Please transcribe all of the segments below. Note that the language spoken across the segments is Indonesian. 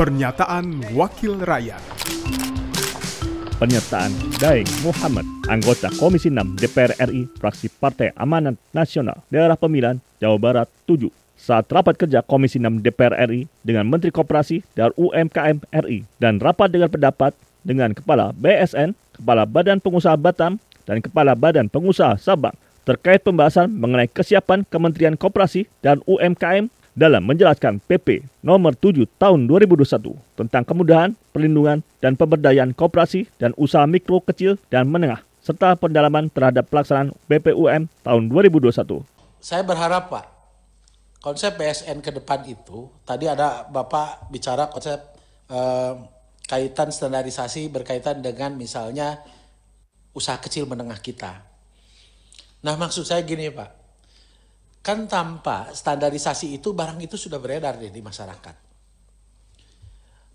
Pernyataan Wakil Rakyat. Pernyataan Daeng Muhammad, anggota Komisi 6 DPR RI, fraksi Partai Amanat Nasional, Daerah Pemilihan Jawa Barat 7, saat rapat kerja Komisi 6 DPR RI dengan Menteri Koperasi dan UMKM RI dan rapat dengan pendapat dengan Kepala BSN, Kepala Badan Pengusaha Batam, dan Kepala Badan Pengusaha Sabang terkait pembahasan mengenai kesiapan Kementerian Koperasi dan UMKM dalam menjelaskan PP nomor 7 tahun 2021 tentang kemudahan, perlindungan, dan pemberdayaan koperasi dan usaha mikro, kecil, dan menengah serta pendalaman terhadap pelaksanaan BPUM tahun 2021. Saya berharap Pak, konsep BSN ke depan itu, tadi ada Bapak bicara konsep eh, kaitan standarisasi berkaitan dengan misalnya usaha kecil menengah kita. Nah maksud saya gini Pak, kan tanpa standarisasi itu barang itu sudah beredar nih di masyarakat.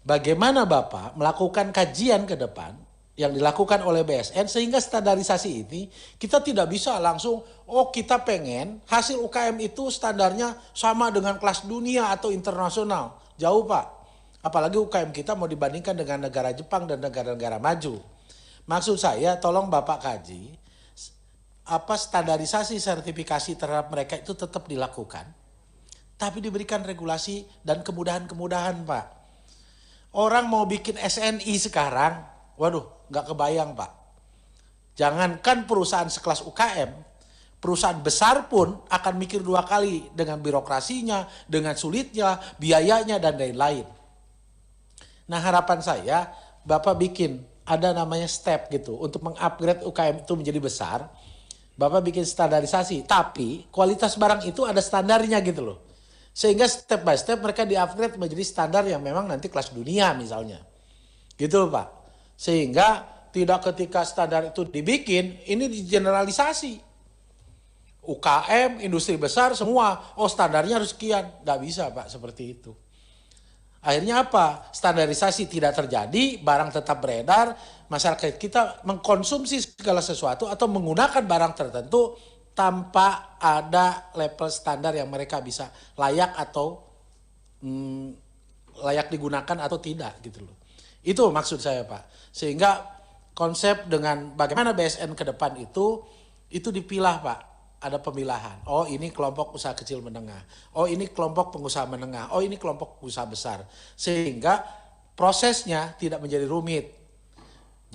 Bagaimana Bapak melakukan kajian ke depan yang dilakukan oleh BSN sehingga standarisasi ini kita tidak bisa langsung oh kita pengen hasil UKM itu standarnya sama dengan kelas dunia atau internasional. Jauh Pak. Apalagi UKM kita mau dibandingkan dengan negara Jepang dan negara-negara maju. Maksud saya tolong Bapak kaji apa standarisasi sertifikasi terhadap mereka itu tetap dilakukan. Tapi diberikan regulasi dan kemudahan-kemudahan Pak. Orang mau bikin SNI sekarang, waduh nggak kebayang Pak. Jangankan perusahaan sekelas UKM, perusahaan besar pun akan mikir dua kali dengan birokrasinya, dengan sulitnya, biayanya, dan lain-lain. Nah harapan saya, Bapak bikin ada namanya step gitu untuk mengupgrade UKM itu menjadi besar Bapak bikin standarisasi, tapi kualitas barang itu ada standarnya gitu loh. Sehingga step by step mereka di-upgrade menjadi standar yang memang nanti kelas dunia misalnya. Gitu loh Pak. Sehingga tidak ketika standar itu dibikin, ini digeneralisasi. UKM, industri besar semua, oh standarnya harus sekian. Nggak bisa Pak seperti itu. Akhirnya apa? Standarisasi tidak terjadi, barang tetap beredar, masyarakat kita mengkonsumsi segala sesuatu atau menggunakan barang tertentu tanpa ada level standar yang mereka bisa layak atau hmm, layak digunakan atau tidak gitu loh. Itu maksud saya Pak. Sehingga konsep dengan bagaimana BSN ke depan itu itu dipilah Pak ada pemilahan. Oh ini kelompok usaha kecil menengah. Oh ini kelompok pengusaha menengah. Oh ini kelompok usaha besar. Sehingga prosesnya tidak menjadi rumit.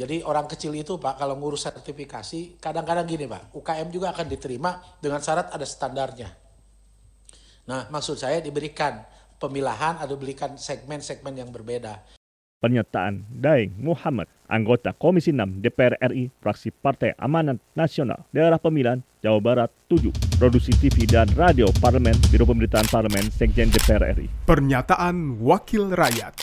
Jadi orang kecil itu Pak kalau ngurus sertifikasi kadang-kadang gini Pak. UKM juga akan diterima dengan syarat ada standarnya. Nah maksud saya diberikan pemilahan atau diberikan segmen-segmen yang berbeda. Pernyataan Daeng Muhammad, anggota Komisi 6 DPR RI, fraksi Partai Amanat Nasional, Daerah Pemilihan Jawa Barat 7, Produksi TV dan Radio Parlemen, Biro Pemerintahan Parlemen, Sekjen DPR RI. Pernyataan Wakil Rakyat.